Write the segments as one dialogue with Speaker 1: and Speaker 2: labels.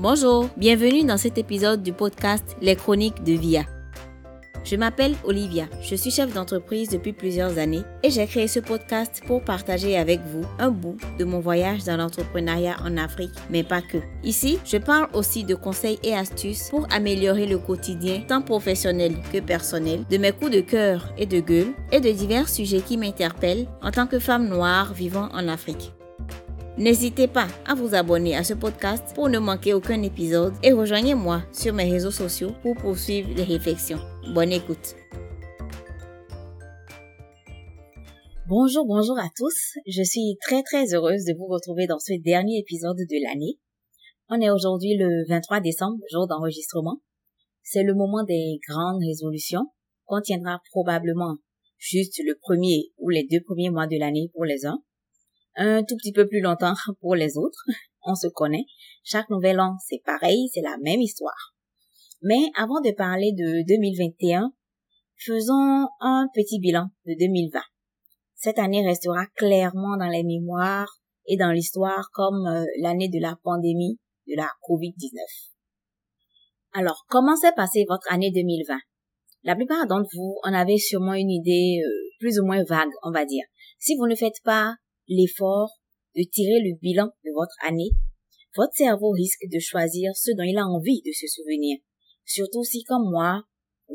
Speaker 1: Bonjour, bienvenue dans cet épisode du podcast Les Chroniques de VIA. Je m'appelle Olivia, je suis chef d'entreprise depuis plusieurs années et j'ai créé ce podcast pour partager avec vous un bout de mon voyage dans l'entrepreneuriat en Afrique, mais pas que. Ici, je parle aussi de conseils et astuces pour améliorer le quotidien tant professionnel que personnel, de mes coups de cœur et de gueule et de divers sujets qui m'interpellent en tant que femme noire vivant en Afrique. N'hésitez pas à vous abonner à ce podcast pour ne manquer aucun épisode et rejoignez-moi sur mes réseaux sociaux pour poursuivre les réflexions. Bonne écoute. Bonjour, bonjour à tous. Je suis très très heureuse de vous retrouver dans ce dernier épisode de l'année. On est aujourd'hui le 23 décembre, jour d'enregistrement. C'est le moment des grandes résolutions qu'on tiendra probablement juste le premier ou les deux premiers mois de l'année pour les uns un tout petit peu plus longtemps pour les autres. On se connaît. Chaque nouvel an, c'est pareil, c'est la même histoire. Mais avant de parler de 2021, faisons un petit bilan de 2020. Cette année restera clairement dans les mémoires et dans l'histoire comme euh, l'année de la pandémie de la COVID-19. Alors, comment s'est passée votre année 2020 La plupart d'entre vous en avez sûrement une idée euh, plus ou moins vague, on va dire. Si vous ne faites pas l'effort de tirer le bilan de votre année, votre cerveau risque de choisir ce dont il a envie de se souvenir. Surtout si, comme moi,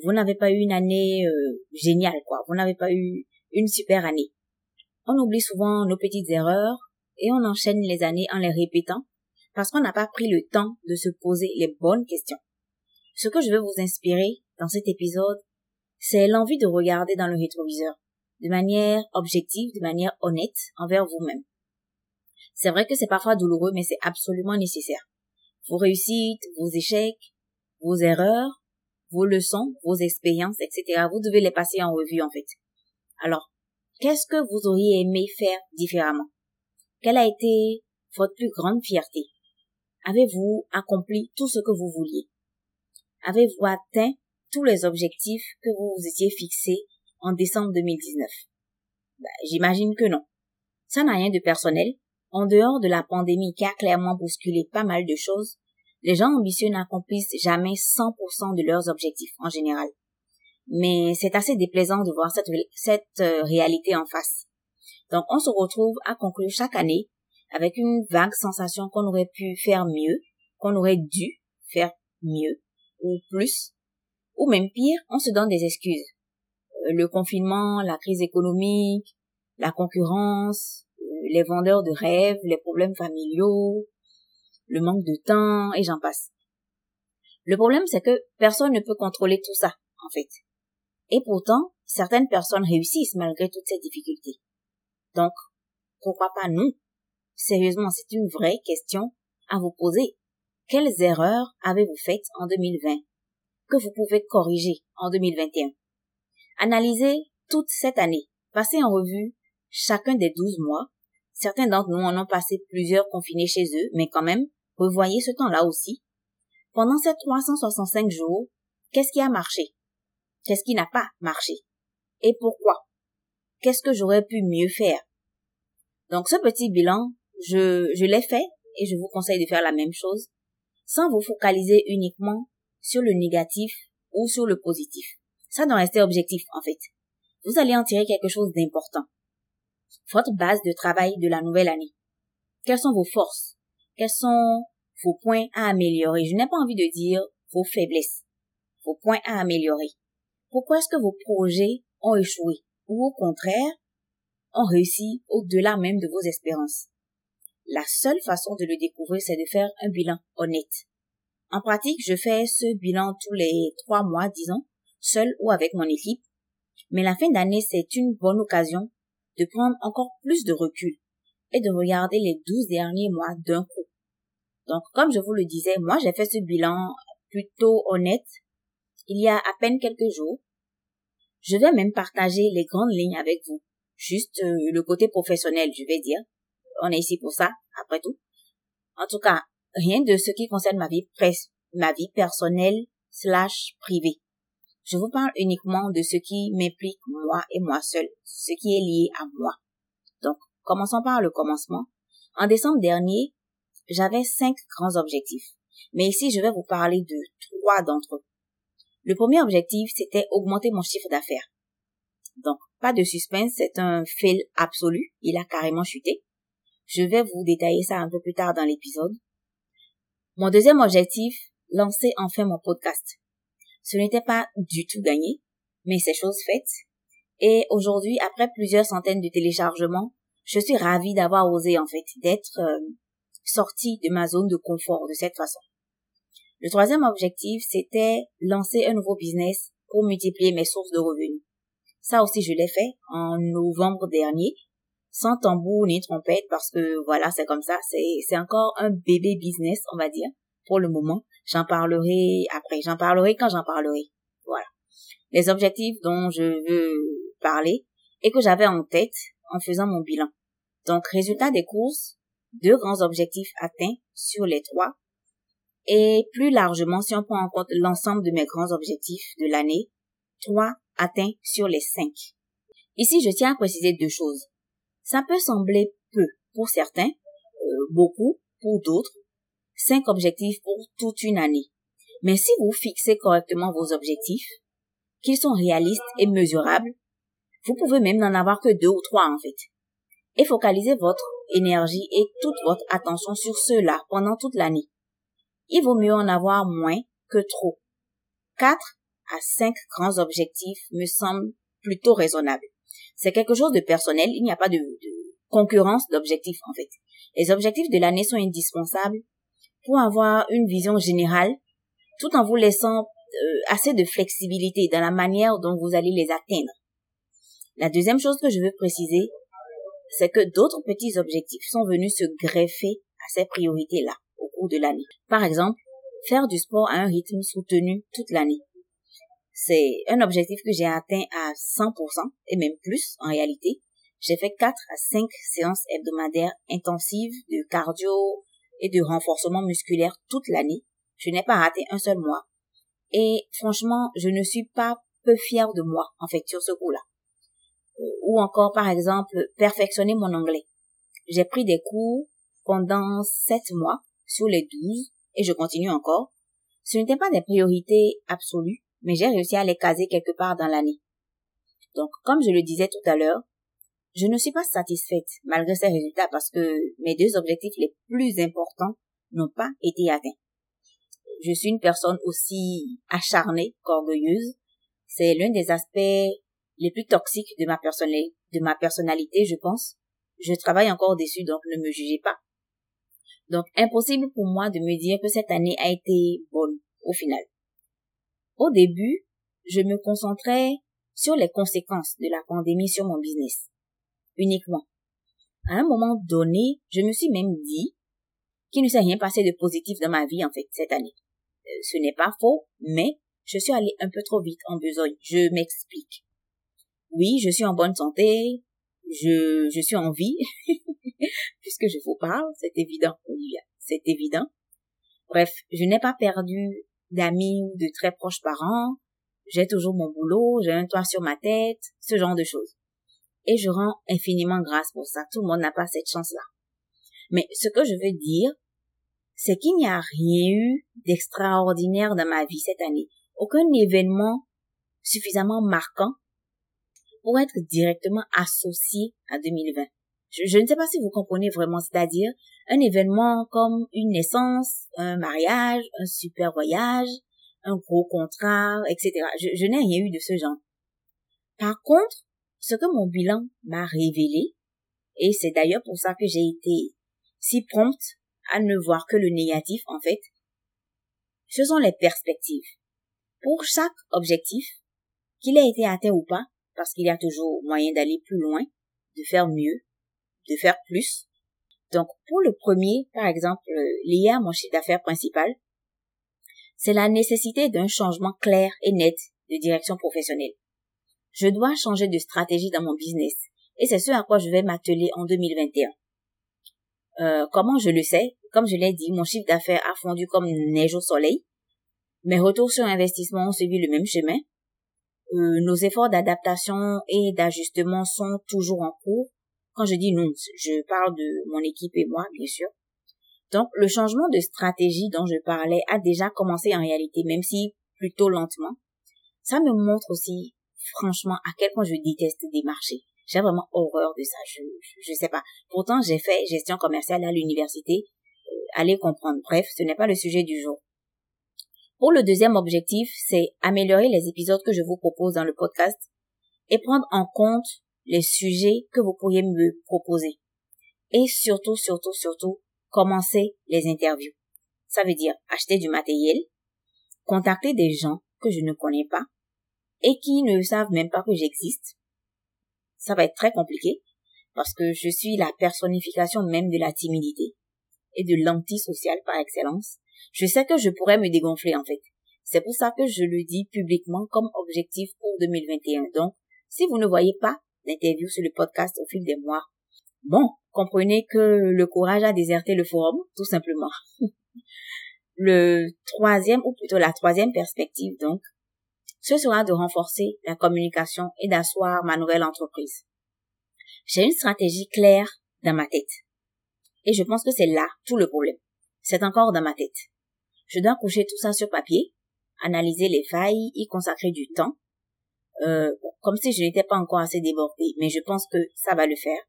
Speaker 1: vous n'avez pas eu une année euh, géniale, quoi. Vous n'avez pas eu une super année. On oublie souvent nos petites erreurs et on enchaîne les années en les répétant parce qu'on n'a pas pris le temps de se poser les bonnes questions. Ce que je veux vous inspirer dans cet épisode, c'est l'envie de regarder dans le rétroviseur de manière objective, de manière honnête envers vous-même. C'est vrai que c'est parfois douloureux, mais c'est absolument nécessaire. Vos réussites, vos échecs, vos erreurs, vos leçons, vos expériences, etc. Vous devez les passer en revue, en fait. Alors, qu'est-ce que vous auriez aimé faire différemment? Quelle a été votre plus grande fierté? Avez-vous accompli tout ce que vous vouliez? Avez-vous atteint tous les objectifs que vous vous étiez fixés en décembre 2019 ben, J'imagine que non. Ça n'a rien de personnel. En dehors de la pandémie qui a clairement bousculé pas mal de choses, les gens ambitieux n'accomplissent jamais 100% de leurs objectifs en général. Mais c'est assez déplaisant de voir cette, cette euh, réalité en face. Donc on se retrouve à conclure chaque année avec une vague sensation qu'on aurait pu faire mieux, qu'on aurait dû faire mieux ou plus, ou même pire, on se donne des excuses le confinement, la crise économique, la concurrence, les vendeurs de rêves, les problèmes familiaux, le manque de temps, et j'en passe. Le problème, c'est que personne ne peut contrôler tout ça, en fait. Et pourtant, certaines personnes réussissent malgré toutes ces difficultés. Donc, pourquoi pas nous? Sérieusement, c'est une vraie question à vous poser. Quelles erreurs avez-vous faites en 2020 que vous pouvez corriger en 2021 Analysez toute cette année, passez en revue chacun des 12 mois. Certains d'entre nous en ont passé plusieurs confinés chez eux, mais quand même, revoyez ce temps-là aussi. Pendant ces 365 jours, qu'est-ce qui a marché? Qu'est-ce qui n'a pas marché? Et pourquoi? Qu'est-ce que j'aurais pu mieux faire? Donc ce petit bilan, je, je l'ai fait et je vous conseille de faire la même chose sans vous focaliser uniquement sur le négatif ou sur le positif. Ça doit rester objectif, en fait. Vous allez en tirer quelque chose d'important. Votre base de travail de la nouvelle année. Quelles sont vos forces? Quels sont vos points à améliorer? Je n'ai pas envie de dire vos faiblesses. Vos points à améliorer. Pourquoi est-ce que vos projets ont échoué? Ou au contraire, ont réussi au-delà même de vos espérances? La seule façon de le découvrir, c'est de faire un bilan honnête. En pratique, je fais ce bilan tous les trois mois, disons, seul ou avec mon équipe. Mais la fin d'année, c'est une bonne occasion de prendre encore plus de recul et de regarder les douze derniers mois d'un coup. Donc, comme je vous le disais, moi, j'ai fait ce bilan plutôt honnête il y a à peine quelques jours. Je vais même partager les grandes lignes avec vous. Juste euh, le côté professionnel, je vais dire. On est ici pour ça, après tout. En tout cas, rien de ce qui concerne ma vie, ma vie personnelle slash privée. Je vous parle uniquement de ce qui m'implique moi et moi seul, ce qui est lié à moi. Donc, commençons par le commencement. En décembre dernier, j'avais cinq grands objectifs. Mais ici, je vais vous parler de trois d'entre eux. Le premier objectif, c'était augmenter mon chiffre d'affaires. Donc, pas de suspense, c'est un fail absolu. Il a carrément chuté. Je vais vous détailler ça un peu plus tard dans l'épisode. Mon deuxième objectif, lancer enfin mon podcast. Ce n'était pas du tout gagné, mais c'est chose faite. Et aujourd'hui, après plusieurs centaines de téléchargements, je suis ravie d'avoir osé en fait, d'être euh, sortie de ma zone de confort de cette façon. Le troisième objectif, c'était lancer un nouveau business pour multiplier mes sources de revenus. Ça aussi, je l'ai fait en novembre dernier, sans tambour ni trompette, parce que voilà, c'est comme ça, c'est, c'est encore un bébé business, on va dire, pour le moment. J'en parlerai après, j'en parlerai quand j'en parlerai. Voilà. Les objectifs dont je veux parler et que j'avais en tête en faisant mon bilan. Donc, résultat des courses, deux grands objectifs atteints sur les trois. Et plus largement, si on prend en compte l'ensemble de mes grands objectifs de l'année, trois atteints sur les cinq. Ici, je tiens à préciser deux choses. Ça peut sembler peu pour certains, euh, beaucoup pour d'autres, cinq objectifs pour toute une année. Mais si vous fixez correctement vos objectifs, qu'ils sont réalistes et mesurables, vous pouvez même n'en avoir que deux ou trois en fait. Et focalisez votre énergie et toute votre attention sur ceux-là pendant toute l'année. Il vaut mieux en avoir moins que trop. Quatre à cinq grands objectifs me semblent plutôt raisonnables. C'est quelque chose de personnel, il n'y a pas de, de concurrence d'objectifs en fait. Les objectifs de l'année sont indispensables pour avoir une vision générale tout en vous laissant euh, assez de flexibilité dans la manière dont vous allez les atteindre. La deuxième chose que je veux préciser, c'est que d'autres petits objectifs sont venus se greffer à ces priorités-là au cours de l'année. Par exemple, faire du sport à un rythme soutenu toute l'année. C'est un objectif que j'ai atteint à 100% et même plus en réalité. J'ai fait 4 à 5 séances hebdomadaires intensives de cardio et de renforcement musculaire toute l'année. Je n'ai pas raté un seul mois. Et franchement, je ne suis pas peu fière de moi, en fait, sur ce coup-là. Ou encore, par exemple, perfectionner mon anglais. J'ai pris des cours pendant sept mois sur les douze et je continue encore. Ce n'étaient pas des priorités absolues, mais j'ai réussi à les caser quelque part dans l'année. Donc, comme je le disais tout à l'heure, je ne suis pas satisfaite malgré ces résultats parce que mes deux objectifs les plus importants n'ont pas été atteints. Je suis une personne aussi acharnée qu'orgueilleuse. C'est l'un des aspects les plus toxiques de ma personnalité, je pense. Je travaille encore dessus, donc ne me jugez pas. Donc, impossible pour moi de me dire que cette année a été bonne, au final. Au début, je me concentrais sur les conséquences de la pandémie sur mon business. Uniquement. À un moment donné, je me suis même dit qu'il ne s'est rien passé de positif dans ma vie, en fait, cette année. Euh, ce n'est pas faux, mais je suis allée un peu trop vite en besogne. Je m'explique oui, je suis en bonne santé, je, je suis en vie, puisque je vous parle, c'est évident, Olivia, c'est évident. Bref, je n'ai pas perdu d'amis ou de très proches parents, j'ai toujours mon boulot, j'ai un toit sur ma tête, ce genre de choses. Et je rends infiniment grâce pour ça, tout le monde n'a pas cette chance-là. Mais ce que je veux dire, c'est qu'il n'y a rien eu d'extraordinaire dans ma vie cette année. Aucun événement suffisamment marquant pour être directement associé à 2020. Je, ne sais pas si vous comprenez vraiment, c'est-à-dire un événement comme une naissance, un mariage, un super voyage, un gros contrat, etc. Je, je n'ai rien eu de ce genre. Par contre, ce que mon bilan m'a révélé, et c'est d'ailleurs pour ça que j'ai été si prompte à ne voir que le négatif en fait, ce sont les perspectives. Pour chaque objectif, qu'il ait été atteint ou pas, parce qu'il y a toujours moyen d'aller plus loin, de faire mieux, de faire plus. Donc, pour le premier, par exemple, lié à mon chiffre d'affaires principal, c'est la nécessité d'un changement clair et net de direction professionnelle. Je dois changer de stratégie dans mon business et c'est ce à quoi je vais m'atteler en 2021. Euh, comment je le sais? Comme je l'ai dit, mon chiffre d'affaires a fondu comme neige au soleil. Mes retours sur investissement ont suivi le même chemin euh, nos efforts d'adaptation et d'ajustement sont toujours en cours. Quand je dis nous, je parle de mon équipe et moi, bien sûr. Donc, le changement de stratégie dont je parlais a déjà commencé en réalité, même si plutôt lentement. Ça me montre aussi, franchement, à quel point je déteste démarcher. J'ai vraiment horreur de ça. Je, je, sais pas. Pourtant, j'ai fait gestion commerciale à l'université. Euh, allez comprendre. Bref, ce n'est pas le sujet du jour. Pour le deuxième objectif, c'est améliorer les épisodes que je vous propose dans le podcast et prendre en compte les sujets que vous pourriez me proposer. Et surtout, surtout, surtout, commencer les interviews. Ça veut dire acheter du matériel, contacter des gens que je ne connais pas et qui ne savent même pas que j'existe. Ça va être très compliqué parce que je suis la personnification même de la timidité et de l'antisocial par excellence. Je sais que je pourrais me dégonfler en fait. C'est pour ça que je le dis publiquement comme objectif pour 2021. Donc, si vous ne voyez pas d'interview sur le podcast au fil des mois, bon, comprenez que le courage a déserté le forum, tout simplement. le troisième, ou plutôt la troisième perspective, donc, ce sera de renforcer la communication et d'asseoir ma nouvelle entreprise. J'ai une stratégie claire dans ma tête. Et je pense que c'est là tout le problème. C'est encore dans ma tête. Je dois coucher tout ça sur papier, analyser les failles, y consacrer du temps, euh, comme si je n'étais pas encore assez débordée, mais je pense que ça va le faire.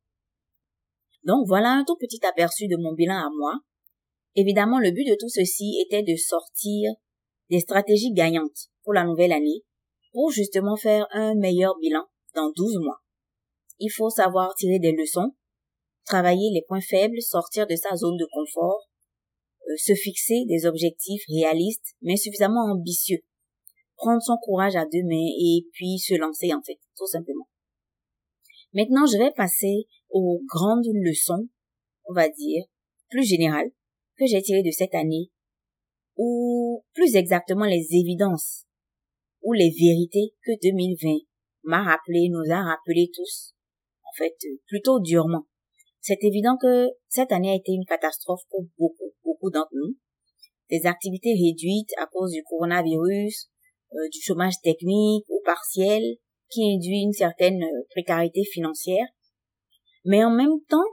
Speaker 1: Donc voilà un tout petit aperçu de mon bilan à moi. Évidemment, le but de tout ceci était de sortir des stratégies gagnantes pour la nouvelle année, pour justement faire un meilleur bilan dans 12 mois. Il faut savoir tirer des leçons, travailler les points faibles, sortir de sa zone de confort, euh, se fixer des objectifs réalistes mais suffisamment ambitieux, prendre son courage à deux mains et puis se lancer en fait, tout simplement. Maintenant, je vais passer aux grandes leçons, on va dire, plus générales, que j'ai tirées de cette année, ou plus exactement les évidences, ou les vérités que 2020 m'a rappelé, nous a rappelé tous, en fait, plutôt durement. C'est évident que cette année a été une catastrophe pour beaucoup, beaucoup d'entre nous. Des activités réduites à cause du coronavirus, euh, du chômage technique ou partiel qui induit une certaine euh, précarité financière. Mais en même temps,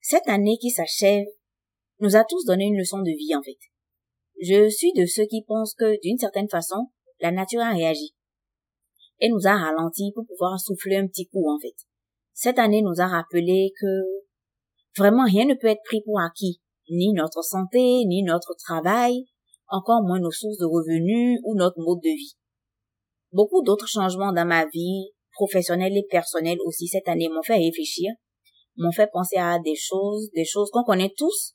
Speaker 1: cette année qui s'achève nous a tous donné une leçon de vie en fait. Je suis de ceux qui pensent que d'une certaine façon, la nature a réagi et nous a ralenti pour pouvoir souffler un petit coup en fait. Cette année nous a rappelé que vraiment rien ne peut être pris pour acquis, ni notre santé, ni notre travail, encore moins nos sources de revenus ou notre mode de vie. Beaucoup d'autres changements dans ma vie, professionnelle et personnelle aussi cette année m'ont fait réfléchir, m'ont fait penser à des choses, des choses qu'on connaît tous,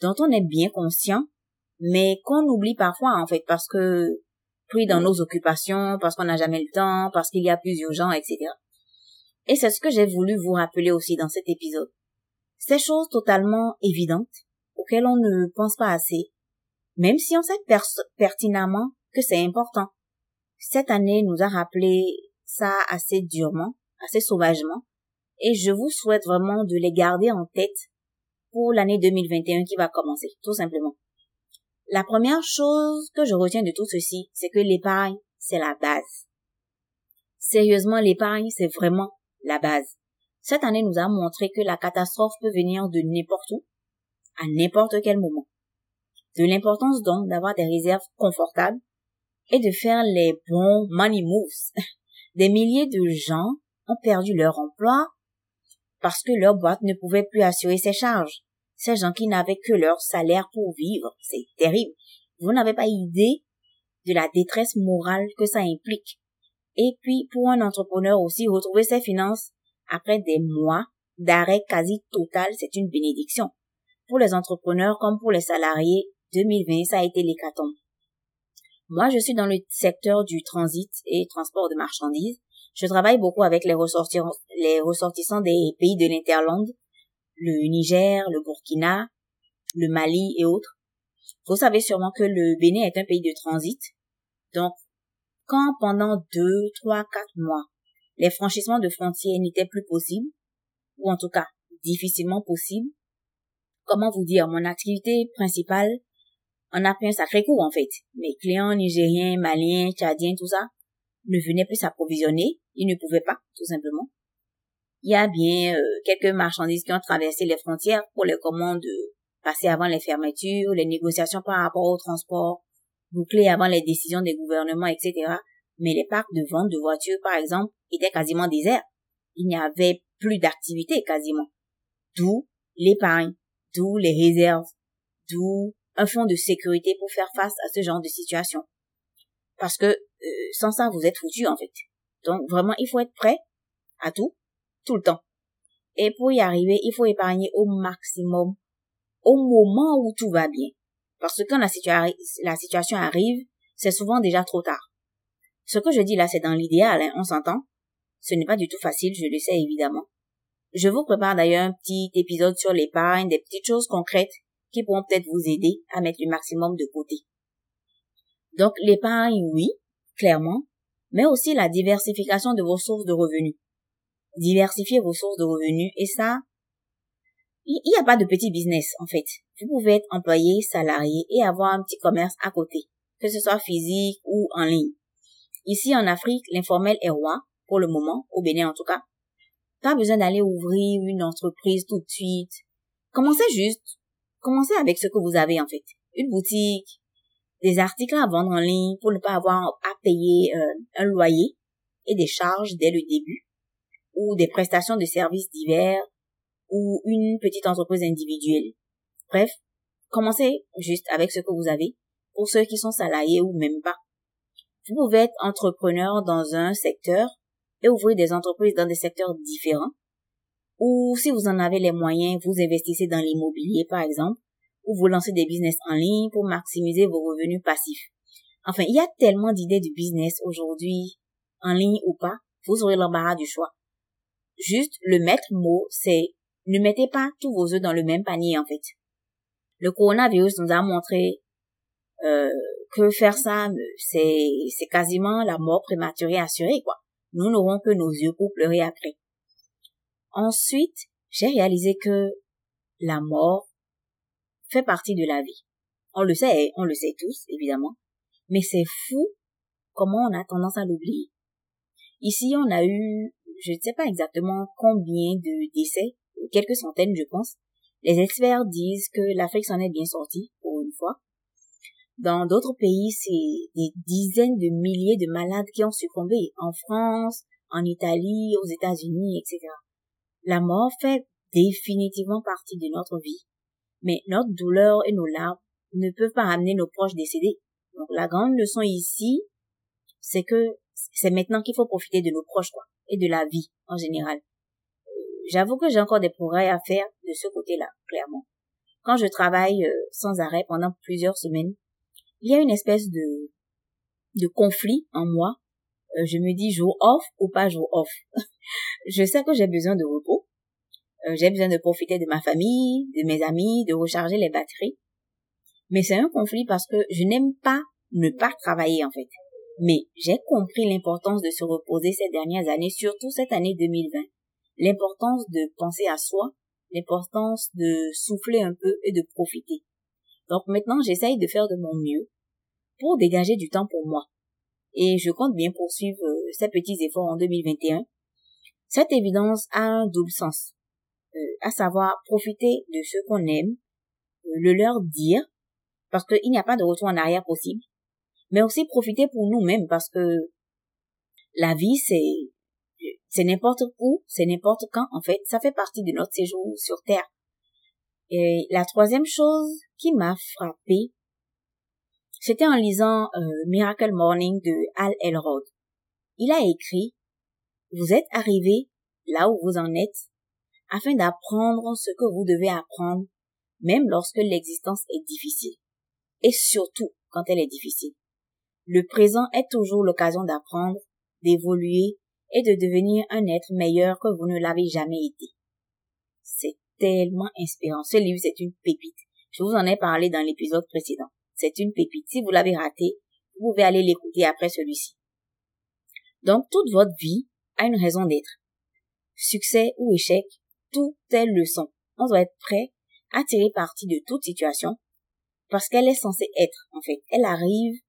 Speaker 1: dont on est bien conscient, mais qu'on oublie parfois en fait parce que pris dans nos occupations, parce qu'on n'a jamais le temps, parce qu'il y a plus urgent, etc. Et c'est ce que j'ai voulu vous rappeler aussi dans cet épisode. Ces choses totalement évidentes, auxquelles on ne pense pas assez, même si on sait pertinemment que c'est important. Cette année nous a rappelé ça assez durement, assez sauvagement, et je vous souhaite vraiment de les garder en tête pour l'année 2021 qui va commencer, tout simplement. La première chose que je retiens de tout ceci, c'est que l'épargne, c'est la base. Sérieusement, l'épargne, c'est vraiment la base. Cette année nous a montré que la catastrophe peut venir de n'importe où, à n'importe quel moment de l'importance donc d'avoir des réserves confortables et de faire les bons money moves. Des milliers de gens ont perdu leur emploi parce que leur boîte ne pouvait plus assurer ses charges. Ces gens qui n'avaient que leur salaire pour vivre, c'est terrible. Vous n'avez pas idée de la détresse morale que ça implique. Et puis, pour un entrepreneur aussi, retrouver ses finances après des mois d'arrêt quasi total, c'est une bénédiction. Pour les entrepreneurs comme pour les salariés, 2020, ça a été l'hécatombe. Moi, je suis dans le secteur du transit et transport de marchandises. Je travaille beaucoup avec les ressortissants, les ressortissants des pays de l'Interland, le Niger, le Burkina, le Mali et autres. Vous savez sûrement que le Bénin est un pays de transit. Donc, quand pendant deux, trois, quatre mois, les franchissements de frontières n'étaient plus possibles, ou en tout cas difficilement possibles, comment vous dire, mon activité principale on a pris un sacré coup en fait. Mes clients nigériens, maliens, tchadiens, tout ça, ne venaient plus s'approvisionner. Ils ne pouvaient pas, tout simplement. Il y a bien euh, quelques marchandises qui ont traversé les frontières pour les commandes passer avant les fermetures, les négociations par rapport au transport, boucler avant les décisions des gouvernements, etc. Mais les parcs de vente de voitures, par exemple, étaient quasiment déserts. Il n'y avait plus d'activité quasiment. D'où l'épargne, d'où les réserves, d'où un fonds de sécurité pour faire face à ce genre de situation. Parce que euh, sans ça, vous êtes foutu en fait. Donc vraiment, il faut être prêt à tout, tout le temps. Et pour y arriver, il faut épargner au maximum au moment où tout va bien. Parce que quand la, situation arrive, c'est souvent déjà trop tard. Ce que je dis là, c'est dans l'idéal, hein, on s'entend. Ce n'est pas du tout facile, je le sais évidemment. Je vous prépare d'ailleurs un petit épisode sur l'épargne, des petites choses concrètes qui pourront peut-être vous aider à mettre le maximum de côté. Donc l'épargne, oui, clairement, mais aussi la diversification de vos sources de revenus. Diversifier vos sources de revenus et ça, il n'y a pas de petit business en fait. Vous pouvez être employé, salarié et avoir un petit commerce à côté, que ce soit physique ou en ligne. Ici en Afrique, l'informel est roi pour le moment, au Bénin en tout cas. Pas besoin d'aller ouvrir une entreprise tout de suite. Commencez juste. Commencez avec ce que vous avez en fait. Une boutique, des articles à vendre en ligne pour ne pas avoir à payer euh, un loyer et des charges dès le début, ou des prestations de services divers, ou une petite entreprise individuelle. Bref, commencez juste avec ce que vous avez, pour ceux qui sont salariés ou même pas. Vous pouvez être entrepreneur dans un secteur et ouvrir des entreprises dans des secteurs différents. Ou si vous en avez les moyens, vous investissez dans l'immobilier par exemple, ou vous lancez des business en ligne pour maximiser vos revenus passifs. Enfin, il y a tellement d'idées de business aujourd'hui, en ligne ou pas, vous aurez l'embarras du choix. Juste, le maître mot, c'est ne mettez pas tous vos œufs dans le même panier en fait. Le coronavirus nous a montré euh, que faire ça, c'est c'est quasiment la mort prématurée assurée quoi nous n'aurons que nos yeux pour pleurer après. Ensuite, j'ai réalisé que la mort fait partie de la vie. On le sait, on le sait tous, évidemment. Mais c'est fou comment on a tendance à l'oublier. Ici, on a eu, je ne sais pas exactement combien de décès, quelques centaines, je pense. Les experts disent que l'Afrique s'en est bien sortie, pour une fois. Dans d'autres pays, c'est des dizaines de milliers de malades qui ont succombé. En France, en Italie, aux États-Unis, etc. La mort fait définitivement partie de notre vie. Mais notre douleur et nos larmes ne peuvent pas amener nos proches décédés. Donc la grande leçon ici, c'est que c'est maintenant qu'il faut profiter de nos proches, quoi, et de la vie en général. J'avoue que j'ai encore des progrès à faire de ce côté-là, clairement. Quand je travaille euh, sans arrêt pendant plusieurs semaines, il y a une espèce de, de conflit en moi. Euh, je me dis jour off ou pas jour off? je sais que j'ai besoin de repos. Euh, j'ai besoin de profiter de ma famille, de mes amis, de recharger les batteries. Mais c'est un conflit parce que je n'aime pas ne pas travailler en fait. Mais j'ai compris l'importance de se reposer ces dernières années, surtout cette année 2020. L'importance de penser à soi, l'importance de souffler un peu et de profiter. Donc maintenant, j'essaye de faire de mon mieux pour dégager du temps pour moi. Et je compte bien poursuivre euh, ces petits efforts en 2021. Cette évidence a un double sens, euh, à savoir profiter de ce qu'on aime, euh, le leur dire, parce qu'il n'y a pas de retour en arrière possible, mais aussi profiter pour nous-mêmes, parce que la vie, c'est c'est n'importe où, c'est n'importe quand, en fait, ça fait partie de notre séjour sur Terre. Et la troisième chose qui m'a frappée, c'était en lisant euh, Miracle Morning de Al Elrod. Il a écrit Vous êtes arrivé là où vous en êtes afin d'apprendre ce que vous devez apprendre, même lorsque l'existence est difficile. Et surtout quand elle est difficile. Le présent est toujours l'occasion d'apprendre, d'évoluer et de devenir un être meilleur que vous ne l'avez jamais été. C'est tellement inspirant. Ce livre, c'est une pépite. Je vous en ai parlé dans l'épisode précédent. C'est une pépite. Si vous l'avez raté, vous pouvez aller l'écouter après celui-ci. Donc, toute votre vie a une raison d'être. Succès ou échec, tout est leçon. On doit être prêt à tirer parti de toute situation parce qu'elle est censée être, en fait. Elle arrive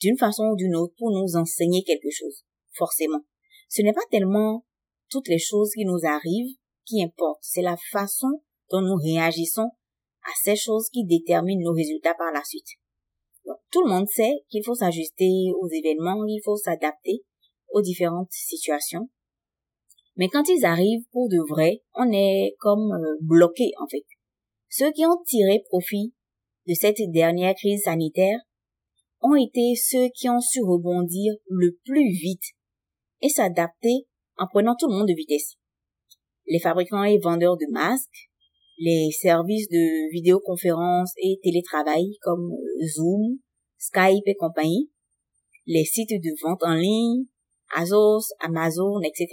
Speaker 1: d'une façon ou d'une autre pour nous enseigner quelque chose, forcément. Ce n'est pas tellement toutes les choses qui nous arrivent qui importe, c'est la façon dont nous réagissons à ces choses qui déterminent nos résultats par la suite. tout le monde sait qu'il faut s'ajuster aux événements, il faut s'adapter aux différentes situations. Mais quand ils arrivent pour de vrai, on est comme euh, bloqué en fait. Ceux qui ont tiré profit de cette dernière crise sanitaire ont été ceux qui ont su rebondir le plus vite et s'adapter en prenant tout le monde de vitesse. Les fabricants et vendeurs de masques, les services de vidéoconférence et télétravail comme euh, Zoom, Skype et compagnie, les sites de vente en ligne, Azos, Amazon, etc.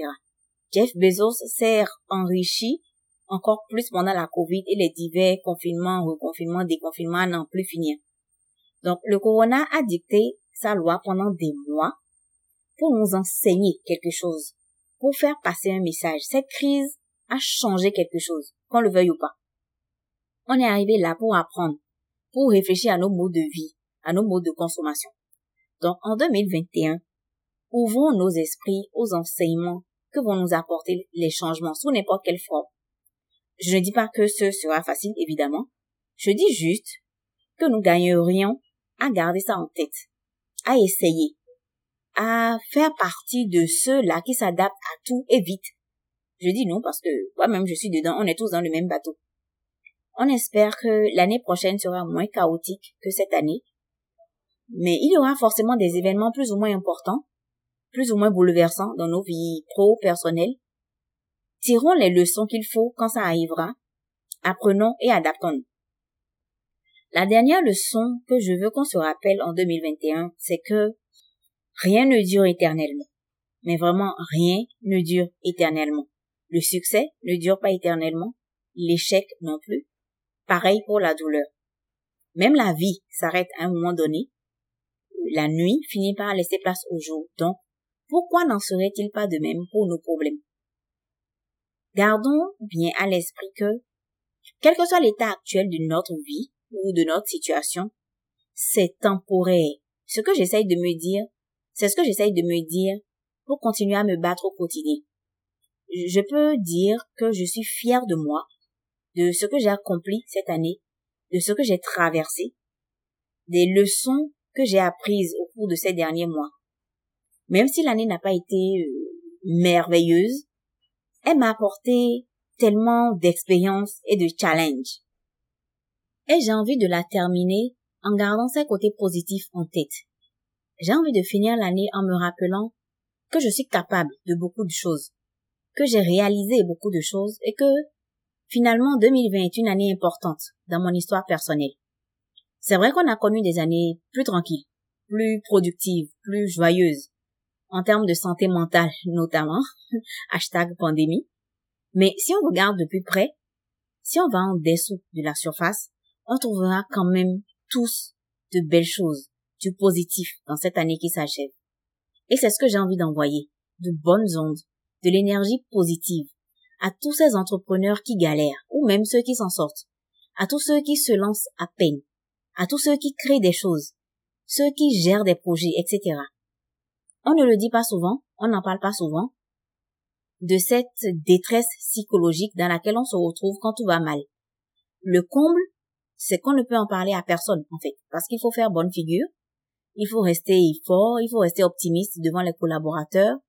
Speaker 1: Jeff Bezos s'est enrichi encore plus pendant la Covid et les divers confinements, reconfinements, déconfinements n'en plus finir. Donc, le corona a dicté sa loi pendant des mois pour nous enseigner quelque chose, pour faire passer un message. Cette crise a changé quelque chose, qu'on le veuille ou pas. On est arrivé là pour apprendre, pour réfléchir à nos modes de vie, à nos modes de consommation. Donc, en 2021, ouvrons nos esprits aux enseignements que vont nous apporter les changements sous n'importe quelle forme. Je ne dis pas que ce sera facile, évidemment. Je dis juste que nous gagnerions à garder ça en tête, à essayer, à faire partie de ceux-là qui s'adaptent à tout et vite. Je dis non parce que moi-même je suis dedans, on est tous dans le même bateau. On espère que l'année prochaine sera moins chaotique que cette année, mais il y aura forcément des événements plus ou moins importants, plus ou moins bouleversants dans nos vies pro-personnelles. Tirons les leçons qu'il faut quand ça arrivera, apprenons et adaptons-nous. La dernière leçon que je veux qu'on se rappelle en 2021, c'est que rien ne dure éternellement. Mais vraiment, rien ne dure éternellement. Le succès ne dure pas éternellement, l'échec non plus. Pareil pour la douleur. Même la vie s'arrête à un moment donné. La nuit finit par laisser place au jour. Donc, pourquoi n'en serait-il pas de même pour nos problèmes? Gardons bien à l'esprit que, quel que soit l'état actuel de notre vie, ou de notre situation, c'est temporaire. Ce que j'essaye de me dire, c'est ce que j'essaye de me dire pour continuer à me battre au quotidien. Je peux dire que je suis fière de moi, de ce que j'ai accompli cette année, de ce que j'ai traversé, des leçons que j'ai apprises au cours de ces derniers mois. Même si l'année n'a pas été euh, merveilleuse, elle m'a apporté tellement d'expérience et de challenge j'ai envie de la terminer en gardant ses côtés positifs en tête. J'ai envie de finir l'année en me rappelant que je suis capable de beaucoup de choses, que j'ai réalisé beaucoup de choses et que finalement 2020 est une année importante dans mon histoire personnelle. C'est vrai qu'on a connu des années plus tranquilles, plus productives, plus joyeuses, en termes de santé mentale notamment, hashtag pandémie. Mais si on regarde de plus près, si on va en dessous de la surface, on trouvera quand même tous de belles choses, du positif dans cette année qui s'achève. Et c'est ce que j'ai envie d'envoyer, de bonnes ondes, de l'énergie positive, à tous ces entrepreneurs qui galèrent, ou même ceux qui s'en sortent, à tous ceux qui se lancent à peine, à tous ceux qui créent des choses, ceux qui gèrent des projets, etc. On ne le dit pas souvent, on n'en parle pas souvent, de cette détresse psychologique dans laquelle on se retrouve quand tout va mal. Le comble, c'est qu'on ne peut en parler à personne, en fait, parce qu'il faut faire bonne figure, il faut rester fort, il faut rester optimiste devant les collaborateurs,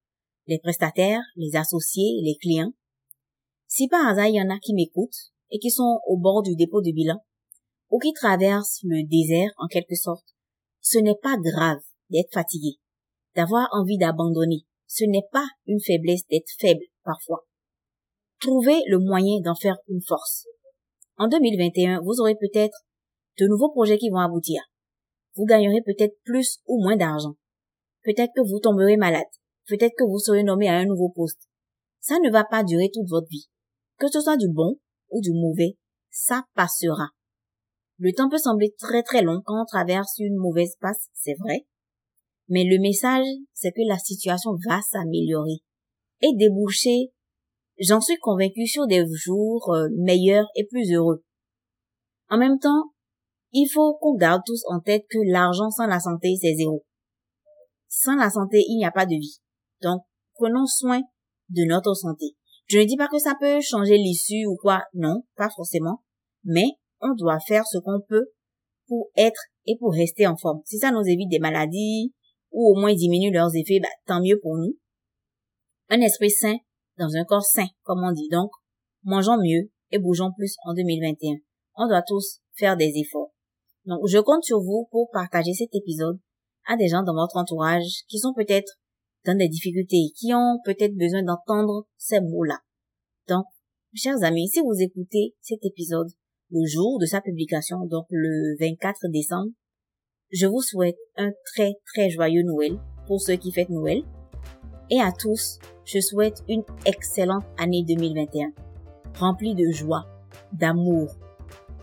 Speaker 1: les prestataires, les associés, les clients. Si par hasard il y en a qui m'écoutent et qui sont au bord du dépôt de bilan, ou qui traversent le désert en quelque sorte, ce n'est pas grave d'être fatigué, d'avoir envie d'abandonner. Ce n'est pas une faiblesse d'être faible parfois. Trouvez le moyen d'en faire une force. En 2021, vous aurez peut-être de nouveaux projets qui vont aboutir. Vous gagnerez peut-être plus ou moins d'argent. Peut-être que vous tomberez malade. Peut-être que vous serez nommé à un nouveau poste. Ça ne va pas durer toute votre vie. Que ce soit du bon ou du mauvais, ça passera. Le temps peut sembler très très long quand on traverse une mauvaise passe, c'est vrai. Mais le message, c'est que la situation va s'améliorer et déboucher J'en suis convaincu sur des jours euh, meilleurs et plus heureux. En même temps, il faut qu'on garde tous en tête que l'argent sans la santé, c'est zéro. Sans la santé, il n'y a pas de vie. Donc, prenons soin de notre santé. Je ne dis pas que ça peut changer l'issue ou quoi, non, pas forcément. Mais on doit faire ce qu'on peut pour être et pour rester en forme. Si ça nous évite des maladies ou au moins diminue leurs effets, bah, tant mieux pour nous. Un esprit sain dans un corps sain, comme on dit. Donc, mangeons mieux et bougeons plus en 2021. On doit tous faire des efforts. Donc, je compte sur vous pour partager cet épisode à des gens dans votre entourage qui sont peut-être dans des difficultés, qui ont peut-être besoin d'entendre ces mots-là. Donc, chers amis, si vous écoutez cet épisode le jour de sa publication, donc le 24 décembre, je vous souhaite un très très joyeux Noël pour ceux qui fêtent Noël. Et à tous, je souhaite une excellente année 2021, remplie de joie, d'amour,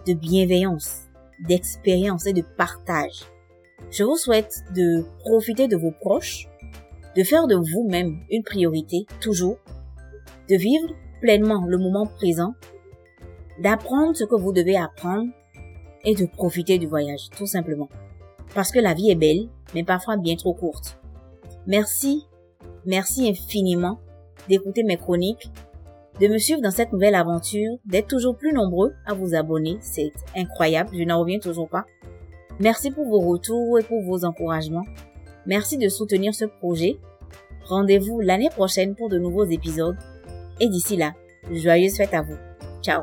Speaker 1: de bienveillance, d'expérience et de partage. Je vous souhaite de profiter de vos proches, de faire de vous-même une priorité toujours, de vivre pleinement le moment présent, d'apprendre ce que vous devez apprendre et de profiter du voyage, tout simplement. Parce que la vie est belle, mais parfois bien trop courte. Merci, merci infiniment d'écouter mes chroniques, de me suivre dans cette nouvelle aventure, d'être toujours plus nombreux à vous abonner. C'est incroyable, je n'en reviens toujours pas. Merci pour vos retours et pour vos encouragements. Merci de soutenir ce projet. Rendez-vous l'année prochaine pour de nouveaux épisodes. Et d'ici là, joyeuses fêtes à vous. Ciao